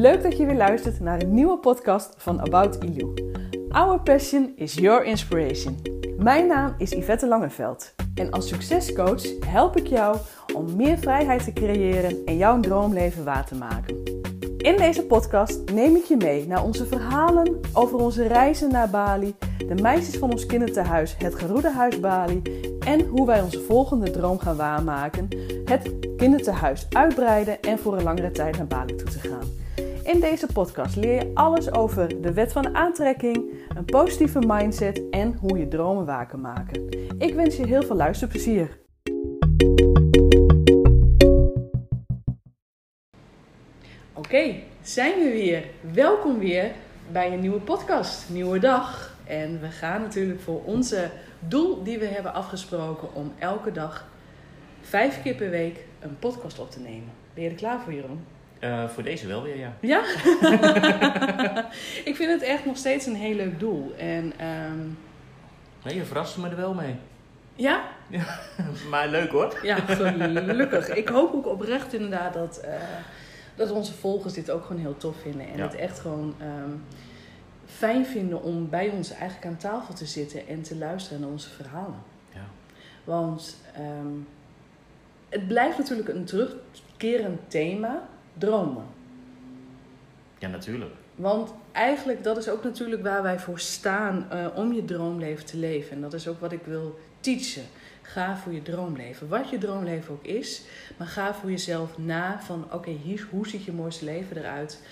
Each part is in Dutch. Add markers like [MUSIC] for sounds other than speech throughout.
Leuk dat je weer luistert naar een nieuwe podcast van About Ilu. Our passion is your inspiration. Mijn naam is Yvette Langeveld en als succescoach help ik jou om meer vrijheid te creëren en jouw droomleven waar te maken. In deze podcast neem ik je mee naar onze verhalen over onze reizen naar Bali, de meisjes van ons kinderthuis, het Geroede Huis Bali en hoe wij onze volgende droom gaan waarmaken, het kinderthuis uitbreiden en voor een langere tijd naar Bali toe te gaan. In deze podcast leer je alles over de wet van aantrekking, een positieve mindset en hoe je dromen waar kan maken. Ik wens je heel veel luisterplezier. Oké, zijn we weer. Welkom weer bij een nieuwe podcast, nieuwe dag. En we gaan natuurlijk voor onze doel die we hebben afgesproken om elke dag vijf keer per week een podcast op te nemen. Ben je er klaar voor, Jeroen? Uh, voor deze wel weer, ja. Ja? [LAUGHS] ik vind het echt nog steeds een heel leuk doel. En, um... nee, je verrast me er wel mee. Ja? ja? maar leuk hoor. Ja, gelukkig. ik hoop ook oprecht inderdaad dat, uh, dat onze volgers dit ook gewoon heel tof vinden. En ja. het echt gewoon um, fijn vinden om bij ons eigenlijk aan tafel te zitten en te luisteren naar onze verhalen. Ja. Want um, het blijft natuurlijk een terugkerend thema dromen. Ja, natuurlijk. Want eigenlijk, dat is ook natuurlijk waar wij voor staan uh, om je droomleven te leven. En dat is ook wat ik wil teachen. Ga voor je droomleven. Wat je droomleven ook is, maar ga voor jezelf na van oké, okay, hoe ziet je mooiste leven eruit?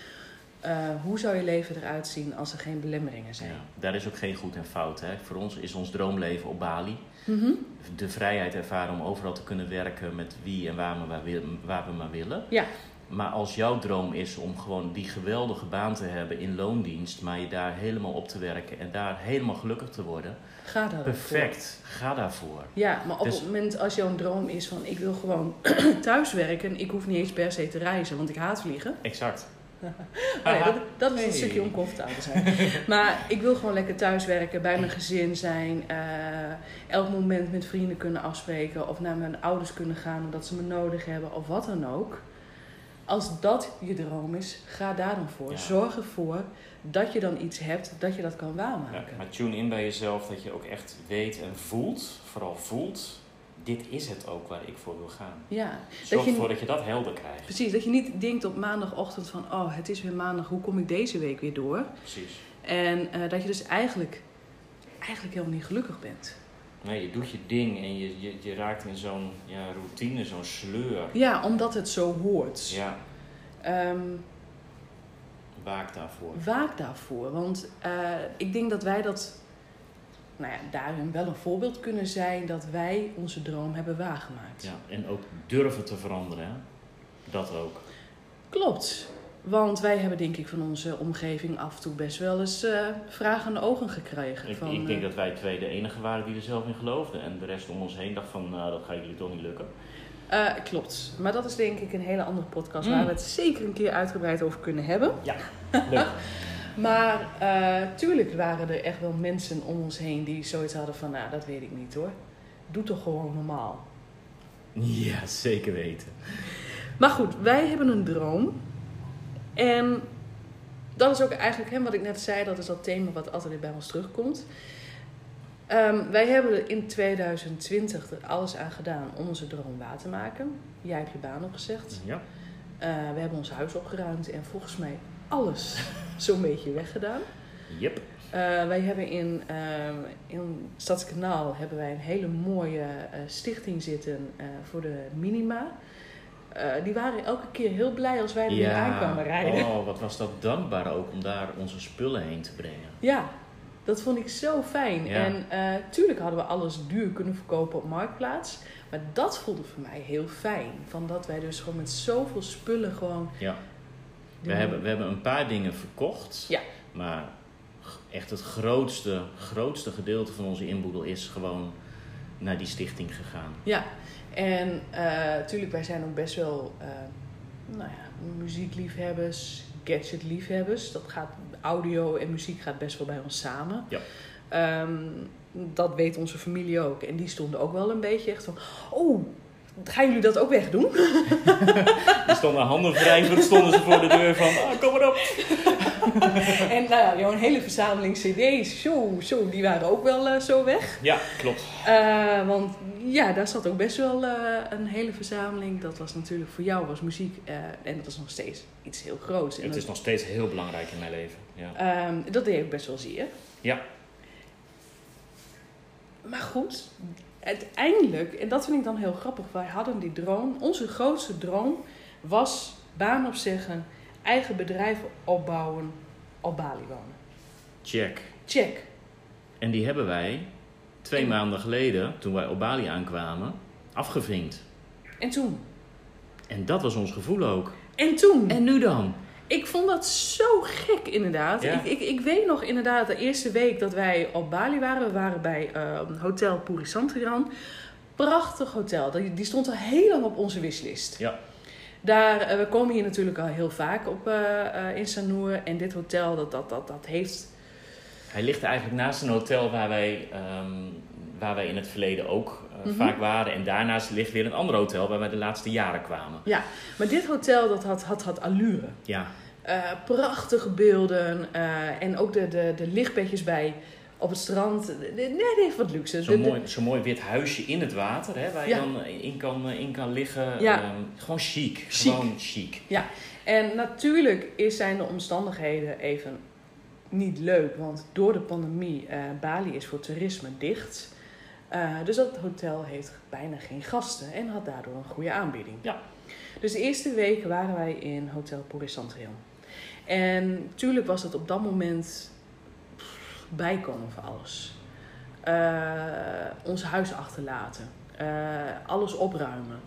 Uh, hoe zou je leven eruit zien als er geen belemmeringen zijn? Ja, daar is ook geen goed en fout. Hè? Voor ons is ons droomleven op Bali. Mm -hmm. De vrijheid ervaren om overal te kunnen werken met wie en waar we, waar we maar willen. Ja. Maar als jouw droom is om gewoon die geweldige baan te hebben in loondienst, maar je daar helemaal op te werken en daar helemaal gelukkig te worden. Ga daar Perfect, ga daarvoor. Ja, maar op dus, het moment als jouw droom is van ik wil gewoon [CLEARS THROAT] thuiswerken, ik hoef niet eens per se te reizen, want ik haat vliegen. Exact. [LAUGHS] oh dat, dat is een stukje oncomfortabel zijn. [LAUGHS] maar ik wil gewoon lekker thuiswerken, bij mijn gezin zijn, uh, elk moment met vrienden kunnen afspreken of naar mijn ouders kunnen gaan omdat ze me nodig hebben of wat dan ook. Als dat je droom is, ga daar dan voor. Ja. Zorg ervoor dat je dan iets hebt dat je dat kan waarmaken. Ja, maar tune in bij jezelf dat je ook echt weet en voelt, vooral voelt, dit is het ook waar ik voor wil gaan. Ja. Zorg je, ervoor dat je dat helder krijgt. Precies, dat je niet denkt op maandagochtend van, oh het is weer maandag, hoe kom ik deze week weer door? Precies. En uh, dat je dus eigenlijk, eigenlijk helemaal niet gelukkig bent. Nee, je doet je ding en je, je, je raakt in zo'n ja, routine, zo'n sleur. Ja, omdat het zo hoort. Ja. Um, waak daarvoor. Waak daarvoor. Want uh, ik denk dat wij dat, nou ja, daarin wel een voorbeeld kunnen zijn dat wij onze droom hebben waargemaakt. Ja, en ook durven te veranderen. Hè? Dat ook. Klopt. Want wij hebben denk ik van onze omgeving af en toe best wel eens uh, vragende ogen gekregen. Ik, van, ik denk uh, dat wij twee de enige waren die er zelf in geloofden. En de rest om ons heen dacht van, nou, dat gaat jullie toch niet lukken. Uh, klopt. Maar dat is denk ik een hele andere podcast Mm. waar we het zeker een keer uitgebreid over kunnen hebben. Ja, [LAUGHS] leuk. Maar uh, tuurlijk waren er echt wel mensen om ons heen die zoiets hadden van, nou dat weet ik niet hoor. Doe toch gewoon normaal. Ja, zeker weten. Maar goed, wij hebben een droom. En dat is ook eigenlijk hè, wat ik net zei, dat is dat thema wat altijd weer bij ons terugkomt. Um, wij hebben er in 2020 er alles aan gedaan om onze droom waar te maken. Jij hebt je baan opgezegd. Ja. Uh, we hebben ons huis opgeruimd en volgens mij alles [LAUGHS] zo'n beetje weggedaan. Yep. Uh, wij hebben in, uh, in Stadskanaal hebben wij een hele mooie stichting zitten voor de minima. Uh, die waren elke keer heel blij als wij er ja. weer aankwamen rijden. Oh, wat was dat dankbaar ook om daar onze spullen heen te brengen. Ja, dat vond ik zo fijn. Ja. En uh, tuurlijk hadden we alles duur kunnen verkopen op Marktplaats. Maar dat voelde voor mij heel fijn. Van dat wij dus gewoon met zoveel spullen gewoon... Ja. We hebben, we hebben een paar dingen verkocht. Ja. Maar echt het grootste, grootste gedeelte van onze inboedel is gewoon naar die stichting gegaan. Ja. En natuurlijk, uh, wij zijn ook best wel uh, nou ja, muziekliefhebbers, gadgetliefhebbers. Dat gaat, audio en muziek gaat best wel bij ons samen. Ja. Um, dat weet onze familie ook. En die stonden ook wel een beetje echt van... Oh, gaan jullie dat ook wegdoen? [LAUGHS] die stonden handen wrijvend, stonden ze voor de deur van, ah, kom maar op. [LAUGHS] en nou ja, jouw hele verzameling cd's, zo, zo, die waren ook wel eh, zo weg. Ja, klopt. Eh, want ja, daar zat ook best wel eh, een hele verzameling. Dat was natuurlijk voor jou was muziek en dat is nog steeds iets heel groots. En Het dat, is nog steeds heel belangrijk in mijn leven. Ja. ehm, dat deed ik best wel zeer. Ja. Maar goed, uiteindelijk, en dat vind ik dan heel grappig, wij hadden die droom. Onze grootste droom was baan opzeggen, eigen bedrijf opbouwen, op Bali wonen. Check. Check. En die hebben wij twee En- maanden geleden, toen wij op Bali aankwamen, afgevinkt. En toen? En dat was ons gevoel ook. En toen? En nu dan? Ik vond dat zo gek, inderdaad. Ja. Ik, ik, ik weet nog inderdaad de eerste week dat wij op Bali waren. We waren bij eh, Hotel Puri Santiran. Prachtig hotel. Die, die stond al heel lang op onze wishlist. Ja. Daar, eh, we komen hier natuurlijk al heel vaak op eh, eh, in Sanur. En dit hotel, dat, dat, dat, dat heeft... Hij ligt eigenlijk naast een hotel waar wij, ehm, waar wij in het verleden ook eh, Mhm. vaak waren. En daarnaast ligt weer een ander hotel waar wij de laatste jaren kwamen. Ja, maar dit hotel dat had, had, had allure. Ja, Eh, prachtige beelden. eh, en ook de, de, de lichtbedjes bij op het strand. Nee, het heeft wat luxe. zo'n mooi, zo'n mooi wit huisje in het water, hè, waar je Ja. dan in kan, in kan liggen. Ja. Ehm, gewoon chic. Chic. Gewoon chic. En natuurlijk is, zijn de omstandigheden even niet leuk, want door de pandemie, eh Bali is voor toerisme dicht. Eh, dus dat hotel heeft bijna geen gasten en had daardoor een goede aanbieding. Ja. Dus de eerste weken waren wij in Hotel Purisantrium. En natuurlijk was het op dat moment pff, bijkomen voor alles. Eh, ons huis achterlaten. Eh, alles opruimen.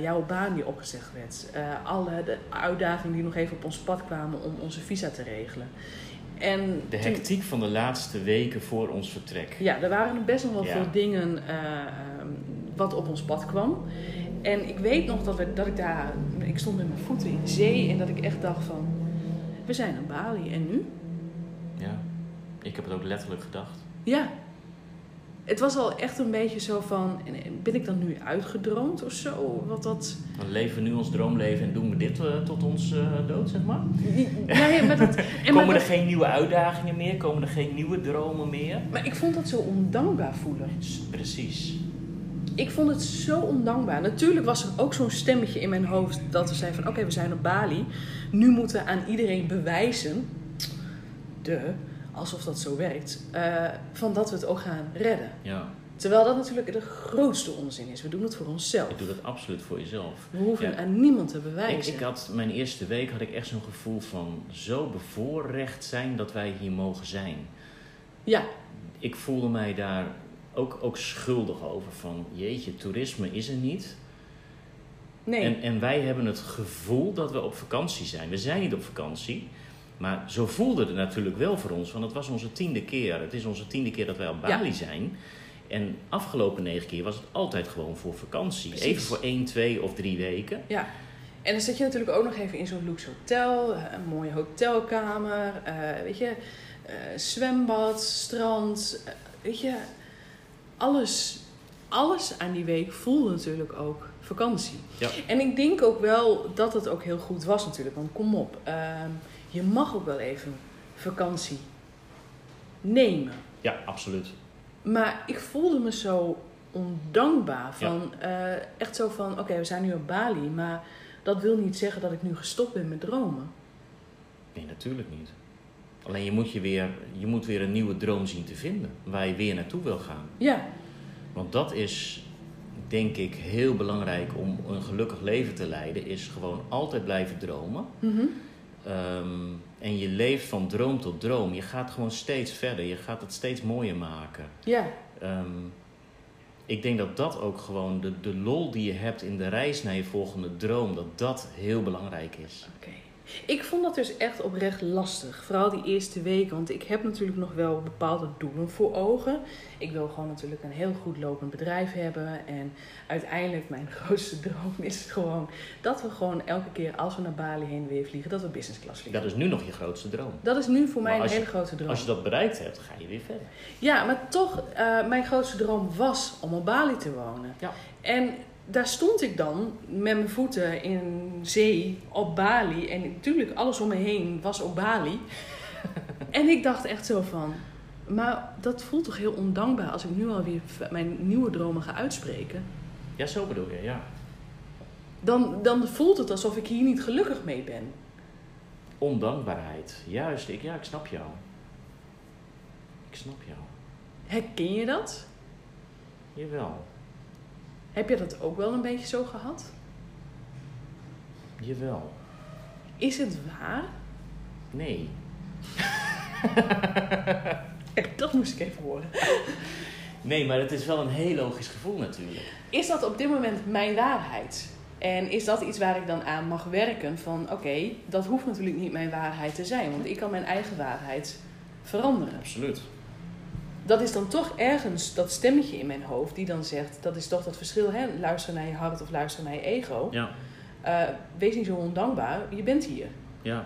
Jouw baan die opgezegd werd. Alle de uitdagingen die nog even op ons pad kwamen om onze visa te regelen. En De toen- hectiek van de laatste weken voor ons vertrek. ja, er waren best nog wel Ja. veel dingen eh, ehm, wat op ons pad kwam. En ik weet nog dat, we, dat ik daar, ik stond met mijn voeten in de zee en dat ik echt dacht van, we zijn aan Bali en nu? Ja. Ik heb het ook letterlijk gedacht. Ja. Het was al echt een beetje zo van, en- en ben ik dan nu uitgedroomd of zo? Wat dat... Dan leven we nu ons droomleven en doen we dit eh, tot ons eh, dood, zeg maar. Nee, maar dat... [LAUGHS] En maar, Komen er dat- geen nieuwe uitdagingen meer? Komen er geen nieuwe dromen meer? maar ik vond dat zo ondankbaar voelen. Precies. Ik vond het zo ondankbaar. Natuurlijk was er ook zo'n stemmetje in mijn hoofd dat we zeiden van oké, we zijn op Bali. Nu moeten we aan iedereen bewijzen, de, alsof dat zo werkt, eh, van dat we het ook gaan redden. Ja, Terwijl dat natuurlijk de grootste onzin is. We doen het voor onszelf. je doet het absoluut voor jezelf. We hoeven Ja. aan niemand te Ik, bewijzen. ik had, mijn eerste week had ik echt zo'n gevoel van zo bevoorrecht zijn dat wij hier mogen zijn. Ja, Ik voelde mij daar ook, ook schuldig over van jeetje, toerisme is er niet. nee. En, en wij hebben het gevoel dat we op vakantie zijn. We zijn niet op vakantie. Maar zo voelde het natuurlijk wel voor ons. Want het was onze tiende keer. Het is onze tiende keer dat wij op Ja. Bali zijn. En afgelopen negen keer was het altijd gewoon voor vakantie. Precies. Even voor één, twee of drie weken. Ja. En dan zit je natuurlijk ook nog even in zo'n luxe hotel, eh, een mooie hotelkamer, eh, weet je, eh, zwembad, strand, weet je, alles, alles aan die week voelde natuurlijk ook vakantie. Ja. En ik denk ook wel dat het ook heel goed was natuurlijk, want kom op, ehm, je mag ook wel even vakantie nemen. Ja, absoluut. Maar ik voelde me zo ondankbaar. Van, eh, echt zo van, oké, we zijn nu op Bali, maar dat wil niet zeggen dat ik nu gestopt ben met dromen. Nee, natuurlijk niet. Alleen je moet, je, weer, je moet weer een nieuwe droom zien te vinden. Waar je weer naartoe wil gaan. Ja, Want dat is, denk ik, heel belangrijk om een gelukkig leven te leiden. Is gewoon altijd blijven dromen. mhm. Ehm, en je leeft van droom tot droom. Je gaat gewoon steeds verder. Je gaat het steeds mooier maken. ja, Ehm, ik denk dat dat ook gewoon de, de lol die je hebt in de reis naar je volgende droom, dat dat heel belangrijk is. oké. Ik vond dat dus echt oprecht lastig. Vooral die eerste weken. Want ik heb natuurlijk nog wel bepaalde doelen voor ogen. Ik wil gewoon natuurlijk een heel goed lopend bedrijf hebben. En uiteindelijk mijn [LAUGHS] grootste droom is gewoon dat we gewoon elke keer als we naar Bali heen weer vliegen, dat we business class vliegen. Dat is nu nog je grootste droom. Dat is nu voor mij een je- hele grote droom. Als je dat bereikt hebt, ga je weer verder. Ja, maar toch, eh, mijn grootste droom was om op Bali te wonen. Ja. En daar stond ik dan met mijn voeten in zee op Bali. En natuurlijk, alles om me heen was op Bali. [LAUGHS] en ik dacht echt zo van... Maar dat voelt toch heel ondankbaar als ik nu alweer mijn nieuwe dromen ga uitspreken. Ja, zo bedoel je, ja. Dan, dan voelt het alsof ik hier niet gelukkig mee ben. Ondankbaarheid. Juist, ik, ja, ik snap jou. Ik snap jou. Herken je dat? Jawel. Heb je dat ook wel een beetje zo gehad? Jawel. Is het waar? Nee. [LAUGHS] dat moest ik even horen. Nee, maar het is wel een heel logisch gevoel natuurlijk. Is dat op dit moment mijn waarheid? En is dat iets waar ik dan aan mag werken? Van oké, dat hoeft natuurlijk niet mijn waarheid te zijn, want ik kan mijn eigen waarheid veranderen. Absoluut. Dat is dan toch ergens dat stemmetje in mijn hoofd die dan zegt: dat is toch dat verschil, hè? luister naar je hart of luister naar je ego. Ja. Uh, wees niet zo ondankbaar, je bent hier. Ja.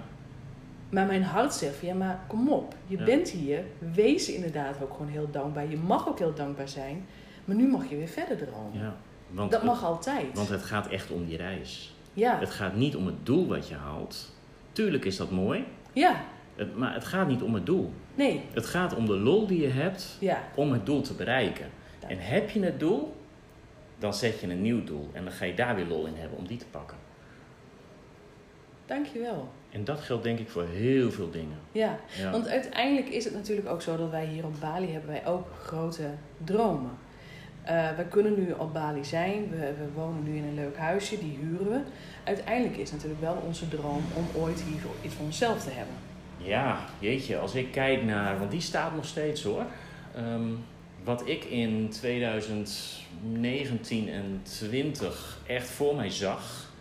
Maar mijn hart zegt ja, maar kom op, je Ja. bent hier. Wees inderdaad ook gewoon heel dankbaar. Je mag ook heel dankbaar zijn, maar nu mag je weer verder dromen. ja. Want, Dat het, mag altijd. want het gaat echt om die reis. ja. Het gaat niet om het doel wat je haalt. Tuurlijk is dat mooi, ja, het, maar het gaat niet om het doel. nee, Het gaat om de lol die je hebt ja. om het doel te bereiken. En heb je het doel, dan zet je een nieuw doel. En dan ga je daar weer lol in hebben om die te pakken. Dankjewel. En dat geldt denk ik voor heel veel dingen. Ja, Ja. want uiteindelijk is het natuurlijk ook zo dat wij hier op Bali hebben wij ook grote dromen. Eh wij kunnen nu op Bali zijn, we, we wonen nu in een leuk huisje, die huren we. Uiteindelijk is natuurlijk wel onze droom om ooit hier iets voor onszelf te hebben. Ja, jeetje, als ik kijk naar, want die staat nog steeds hoor. Ehm, wat ik in 2019 en 20 echt voor mij zag.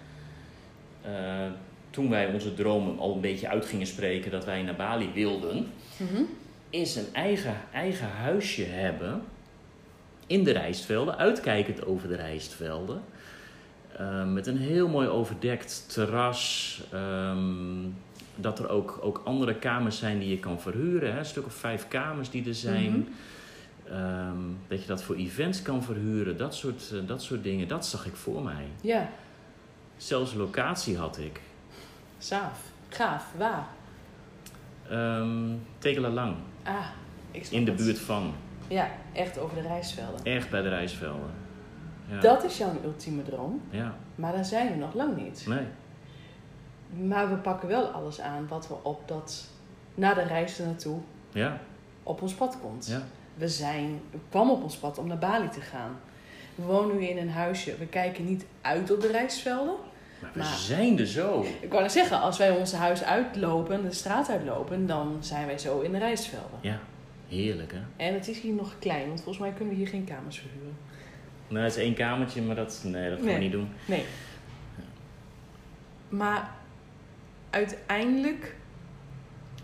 eh, toen wij onze dromen al een beetje uit gingen spreken dat wij naar Bali wilden. Is een eigen, eigen huisje hebben in de rijstvelden, uitkijkend over de rijstvelden. Eh, met een heel mooi overdekt terras. ehm, dat er ook, ook andere kamers zijn die je kan verhuren. Hè? Een stuk of vijf kamers die er zijn. Mhm. Ehm, dat je dat voor events kan verhuren. Dat soort, eh, dat soort dingen. Dat zag ik voor mij. Ja, Zelfs locatie had ik. saaf, gaaf, waar? Ehm Tegelalang. Ah, ik In de het. buurt van. Ja, echt over de rijstvelden. Echt bij de rijstvelden. Ja. Dat is jouw ultieme droom, Ja. maar daar zijn we nog lang niet. Nee. Maar we pakken wel alles aan wat we op dat, na de reis naartoe, Ja. op ons pad komt. Ja. We zijn, we kwamen op ons pad om naar Bali te gaan. We wonen nu in een huisje. We kijken niet uit op de rijstvelden. Maar we Maar- zijn er zo. Ik kan zeggen, als wij ons huis uitlopen, de straat uitlopen, dan zijn wij zo in de rijstvelden. Ja. Heerlijk hè. En het is hier nog klein, want volgens mij kunnen we hier geen kamers verhuren. Nou, het is één kamertje, maar dat, nee, dat gaan Nee. we niet doen. Nee. Maar uiteindelijk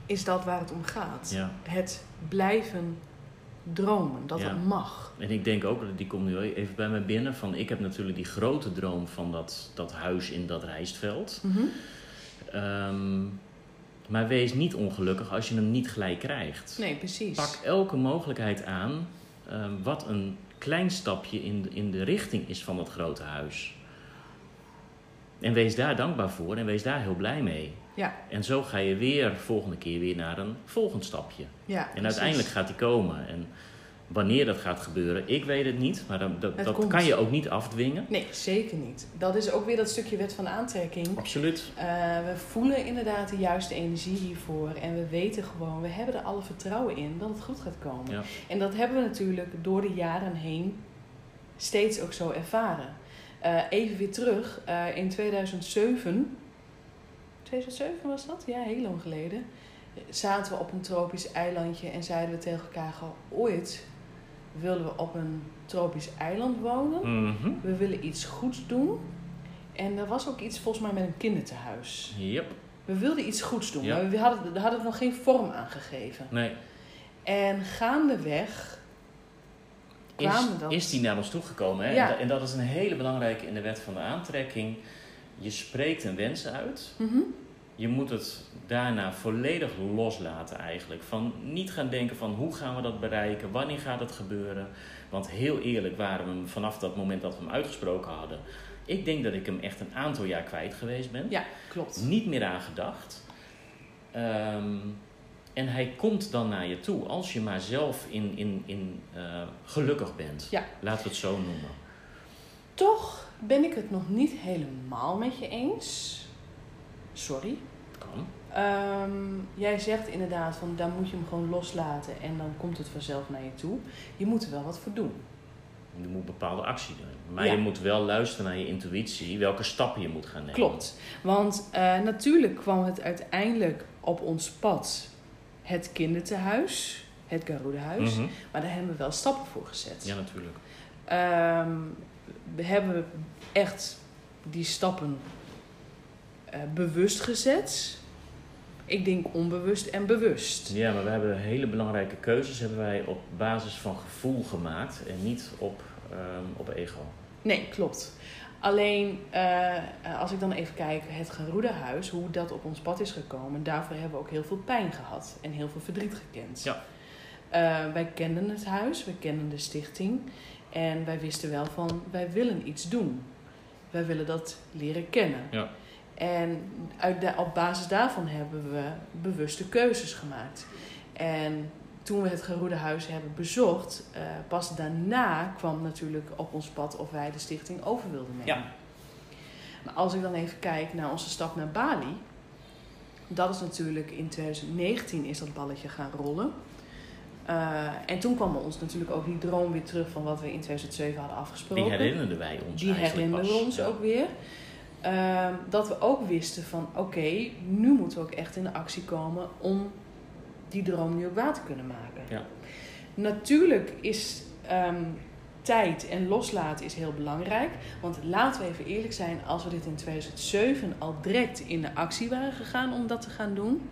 is dat waar het om gaat. Ja. Het blijven dromen, dat Ja. het mag. En ik denk ook, die komt nu even bij me binnen, van ik heb natuurlijk die grote droom van dat, dat huis in dat rijstveld. Mhm. Ehm, maar wees niet ongelukkig als je hem niet gelijk krijgt. Nee, precies. Pak elke mogelijkheid aan ehm, wat een klein stapje in de, in de richting is van dat grote huis. En wees daar dankbaar voor en wees daar heel blij mee. Ja, En zo ga je weer volgende keer weer naar een volgend stapje. ja. En precies. uiteindelijk gaat die komen. En wanneer dat gaat gebeuren, ik weet het niet. Maar dat, dat, dat kan je ook niet afdwingen. Nee, zeker niet. Dat is ook weer dat stukje wet van aantrekking. Absoluut. Eh, we voelen inderdaad de juiste energie hiervoor. En we weten gewoon, we hebben er alle vertrouwen in dat het goed gaat komen. Ja. En dat hebben we natuurlijk door de jaren heen steeds ook zo ervaren. Eh, even weer terug, eh, in 2007, 2007 was dat? Ja, heel lang geleden. Zaten we op een tropisch eilandje en zeiden we tegen elkaar: "Goh, ooit willen we op een tropisch eiland wonen. Mhm. We willen iets goeds doen. En er was ook iets volgens mij met een kinderthuis. Yep. We wilden iets goeds doen, Ja. maar we hadden, we hadden er nog geen vorm aan gegeven. Nee. En gaandeweg Is, die naar ons toegekomen? Hè? Ja. En, da- en dat is een hele belangrijke in de wet van de aantrekking. Je spreekt een wens uit Mhm. Je moet het daarna volledig loslaten eigenlijk. Van niet gaan denken van hoe gaan we dat bereiken, wanneer gaat het gebeuren. Want heel eerlijk waren we hem vanaf dat moment dat we hem uitgesproken hadden. Ik denk dat ik hem echt een aantal jaar kwijt geweest ben. Ja, klopt. Niet meer aan gedacht. Ehm, en hij komt dan naar je toe als je maar zelf in, in, in, eh, gelukkig bent. Ja. Laten we het zo noemen. Toch ben ik het nog niet helemaal met je eens. Sorry. Kan. Ehm, jij zegt inderdaad van dan moet je hem gewoon loslaten en dan komt het vanzelf naar je toe. Je moet er wel wat voor doen. Je moet bepaalde actie doen. Maar Ja. je moet wel luisteren naar je intuïtie, welke stappen je moet gaan nemen. Klopt. Want eh, natuurlijk kwam het uiteindelijk op ons pad het kindertehuis, het Garudahuis. Mhm. Maar daar hebben we wel stappen voor gezet. Ja, natuurlijk. Ehm, we hebben echt die stappen eh, bewust gezet. Ik denk onbewust en bewust. Ja, maar we hebben hele belangrijke keuzes hebben wij op basis van gevoel gemaakt en niet op, ehm, op ego. Nee, klopt. Alleen eh, als ik dan even kijk, het Garuda-huis, hoe dat op ons pad is gekomen, daarvoor hebben we ook heel veel pijn gehad en heel veel verdriet gekend. Ja. Eh, wij kenden het huis, we kenden de stichting en wij wisten wel van wij willen iets doen. Wij willen dat leren kennen. Ja. En uit da- op basis daarvan hebben we bewuste keuzes gemaakt. En toen we het Geroede Huis hebben bezocht, eh, pas daarna kwam natuurlijk op ons pad of wij de stichting over wilden nemen. Ja. Maar als ik dan even kijk naar onze stap naar Bali, dat is natuurlijk in 2019 is dat balletje gaan rollen. Eh, en toen kwam ons natuurlijk ook die droom weer terug van wat we in 2007 hadden afgesproken. Die herinnerden wij ons Die herinnerden we ons Ja. ook weer. Ehm, dat we ook wisten van oké, nu moeten we ook echt in de actie komen om die droom nu ook waar te kunnen maken. Ja. Natuurlijk is ehm, tijd en loslaten is heel belangrijk. Want laten we even eerlijk zijn, als we dit in 2007 al direct in de actie waren gegaan om dat te gaan doen,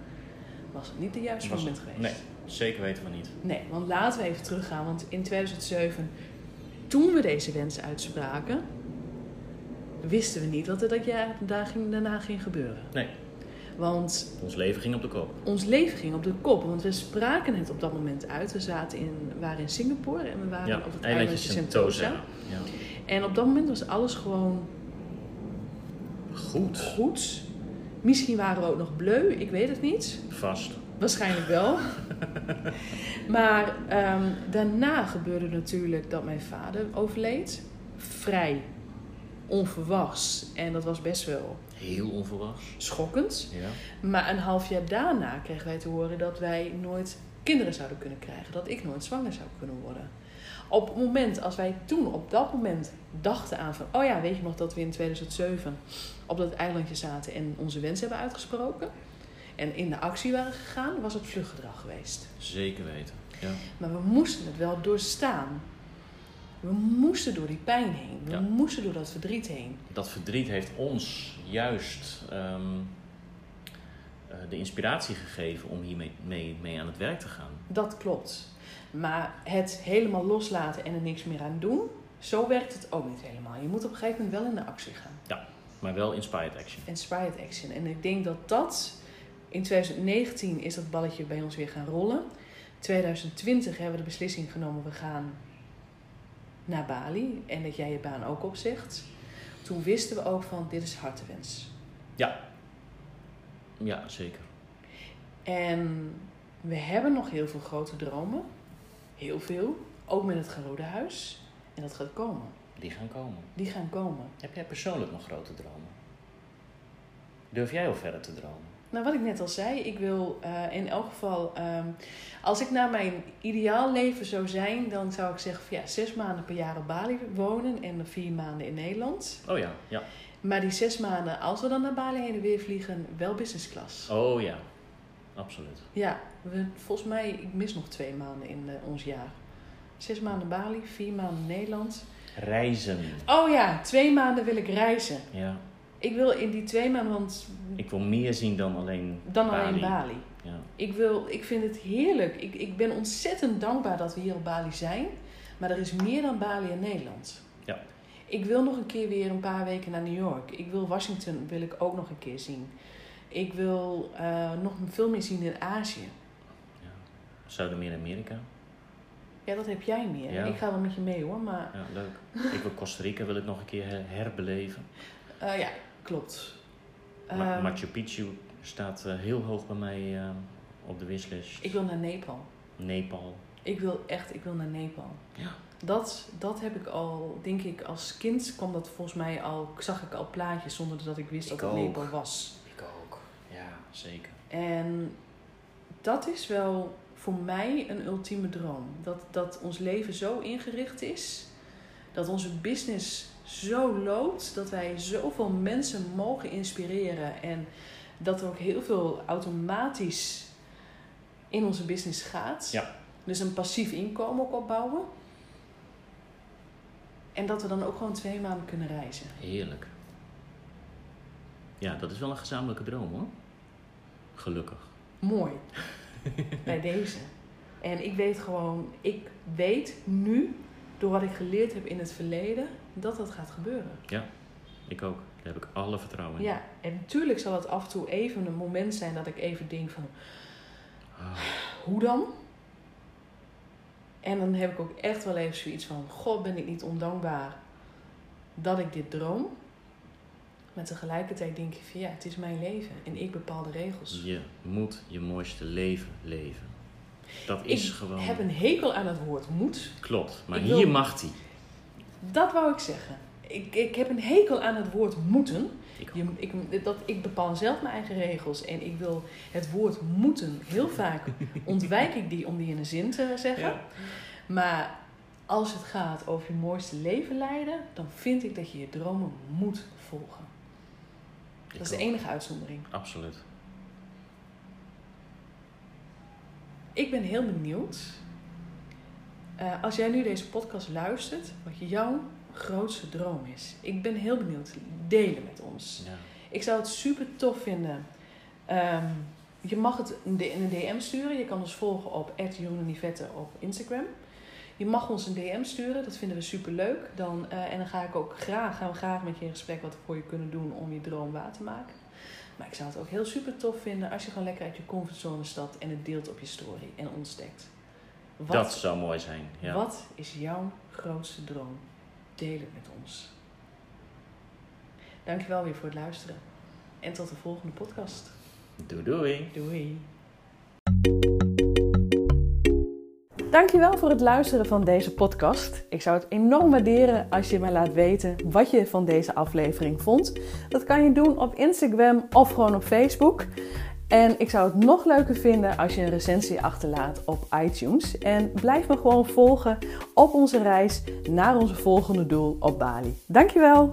was het niet de juiste Was- moment geweest. Nee, zeker weten we niet. Nee, want laten we even teruggaan. Want in 2007, toen we deze wens uitspraken, wisten we niet wat er dat jaar daar ging, daarna ging gebeuren. Nee. Want Ons leven ging op de kop. ons leven ging op de kop. Want we spraken het op dat moment uit. We zaten in, we waren in Singapore en we waren Ja, op het eilandje. Sentosa. Ja. En op dat moment was alles gewoon Goed. goed. Misschien waren we ook nog bleu, ik weet het niet. Vast. Waarschijnlijk wel. [LAUGHS] maar ehm, daarna gebeurde natuurlijk dat mijn vader overleed. Vrij onverwachts. En dat was best wel Heel onverwachts. schokkend. Ja. Maar een half jaar daarna kregen wij te horen dat wij nooit kinderen zouden kunnen krijgen. Dat ik nooit zwanger zou kunnen worden. Op het moment, als wij toen op dat moment dachten aan van... Oh ja, weet je nog dat we in 2007 op dat eilandje zaten en onze wens hebben uitgesproken? En in de actie waren gegaan, was het vluchtgedrag geweest. Zeker weten. Ja. Maar we moesten het wel doorstaan. We moesten door die pijn heen. We Ja. moesten door dat verdriet heen. Dat verdriet heeft ons juist ehm, eh, de inspiratie gegeven om hiermee mee, mee aan het werk te gaan. Dat klopt. Maar het helemaal loslaten en er niks meer aan doen, zo werkt het ook niet helemaal. Je moet op een gegeven moment wel in de actie gaan. Maar wel inspired action. Inspired action. En ik denk dat dat in 2019 is dat balletje bij ons weer gaan rollen. 2020 hebben we de beslissing genomen, we gaan naar Bali. En dat jij je baan ook opzegt. Toen wisten we ook van, dit is hartewens. Ja, zeker. En we hebben nog heel veel grote dromen. Heel veel. Ook met het Gerode Huis. En dat gaat komen. Die gaan komen. Die gaan komen. Heb jij persoonlijk nog grote dromen? Durf jij al verder te dromen? Nou, wat ik net al zei, ik wil eh, in elk geval, ehm, als ik naar mijn ideaal leven zou zijn, dan zou ik zeggen van ja, zes maanden per jaar op Bali wonen en vier maanden in Nederland. Oh ja, ja. Maar die zes maanden, als we dan naar Bali heen en weer vliegen, wel business class. Oh ja, absoluut. Ja, we, volgens mij, ik mis nog twee maanden in eh, ons jaar. Zes maanden Bali, vier maanden Nederland. Reizen. Oh ja, twee maanden wil ik reizen. Ja. Ik wil in die twee maanden, want Ik wil meer zien dan alleen dan Bali. alleen Bali. Ja. Ik, wil, ik vind het heerlijk. Ik, ik ben ontzettend dankbaar dat we hier op Bali zijn. Maar er is meer dan Bali in Nederland. Ja. Ik wil nog een keer weer een paar weken naar New York. Ik wil Washington wil ik ook nog een keer zien. Ik wil eh, nog veel meer zien in Azië. Ja. Zuid-Amerika. Ja, dat heb jij meer. Ja. Ik ga wel met je mee hoor, maar Ja, leuk. Ik wil Costa Rica wil ik nog een keer her- herbeleven. eh, ja, klopt. Ma- Ehm, Machu Picchu staat eh, heel hoog bij mij eh, op de wishlist. ik wil naar Nepal. Nepal. Ik wil echt, ik wil naar Nepal. Ja. Dat, dat heb ik al, denk ik, als kind kwam dat volgens mij al, zag ik al plaatjes zonder dat ik wist Ik dat het. Nepal was. Ik ook. Ja, zeker. En dat is wel voor mij een ultieme droom. Dat, dat ons leven zo ingericht is, dat onze business zo loopt, dat wij zoveel mensen mogen inspireren en dat er ook heel veel automatisch in onze business gaat. Ja. Dus een passief inkomen ook opbouwen. En dat we dan ook gewoon twee maanden kunnen reizen. Heerlijk. Ja, dat is wel een gezamenlijke droom hoor. Gelukkig. Mooi. [LAUGHS] Bij deze. En ik weet gewoon, ik weet nu, door wat ik geleerd heb in het verleden, dat dat gaat gebeuren. Ik ook. Daar heb ik alle vertrouwen in. Ja, en natuurlijk zal het af en toe even een moment zijn dat ik even denk van, Ah, hoe dan? En dan heb ik ook echt wel even zoiets van, god ben ik niet ondankbaar dat ik dit droom. Maar tegelijkertijd denk ik van ja, het is mijn leven en ik bepaal de regels. je moet je mooiste leven leven. Dat is ik gewoon... heb een hekel aan het woord moet. Klopt. Maar Ik hier wil- mag die. Dat wou ik zeggen. Ik, ik heb een hekel aan het woord moeten. Ik Je, ik, dat, ik bepaal zelf mijn eigen regels en ik wil het woord moeten. Heel vaak [LAUGHS] ontwijk ik die om die in een zin te zeggen. Ja. Maar als het gaat over je mooiste leven leiden, dan vind ik dat je je dromen moet volgen. Ik Dat is de enige uitzondering. Absoluut. Ik ben heel benieuwd. eh, als jij nu deze podcast luistert, wat jouw grootste droom is. Ik ben heel benieuwd. Delen met ons. Ja. Ik zou het super tof vinden. Ehm, je mag het in een DM sturen. Je kan ons volgen op @jeroenenivette op Instagram. Je mag ons een DM sturen. Dat vinden we super leuk. Dan, eh, en dan ga ik ook graag, gaan we graag met je in gesprek wat we voor je kunnen doen om je droom waar te maken. Maar ik zou het ook heel super tof vinden als je gewoon lekker uit je comfortzone stapt en het deelt op je story en ontdekt. Wat, Dat zou mooi zijn. Ja. wat is jouw grootste droom? Deel het met ons. Dankjewel weer voor het luisteren. En tot de volgende podcast. Doei doei. Doei. Dankjewel voor het luisteren van deze podcast. Ik zou het enorm waarderen als je me laat weten wat je van deze aflevering vond. Dat kan je doen op Instagram of gewoon op Facebook. En ik zou het nog leuker vinden als je een recensie achterlaat op iTunes. En blijf me gewoon volgen op onze reis naar onze volgende doel op Bali. Dankjewel!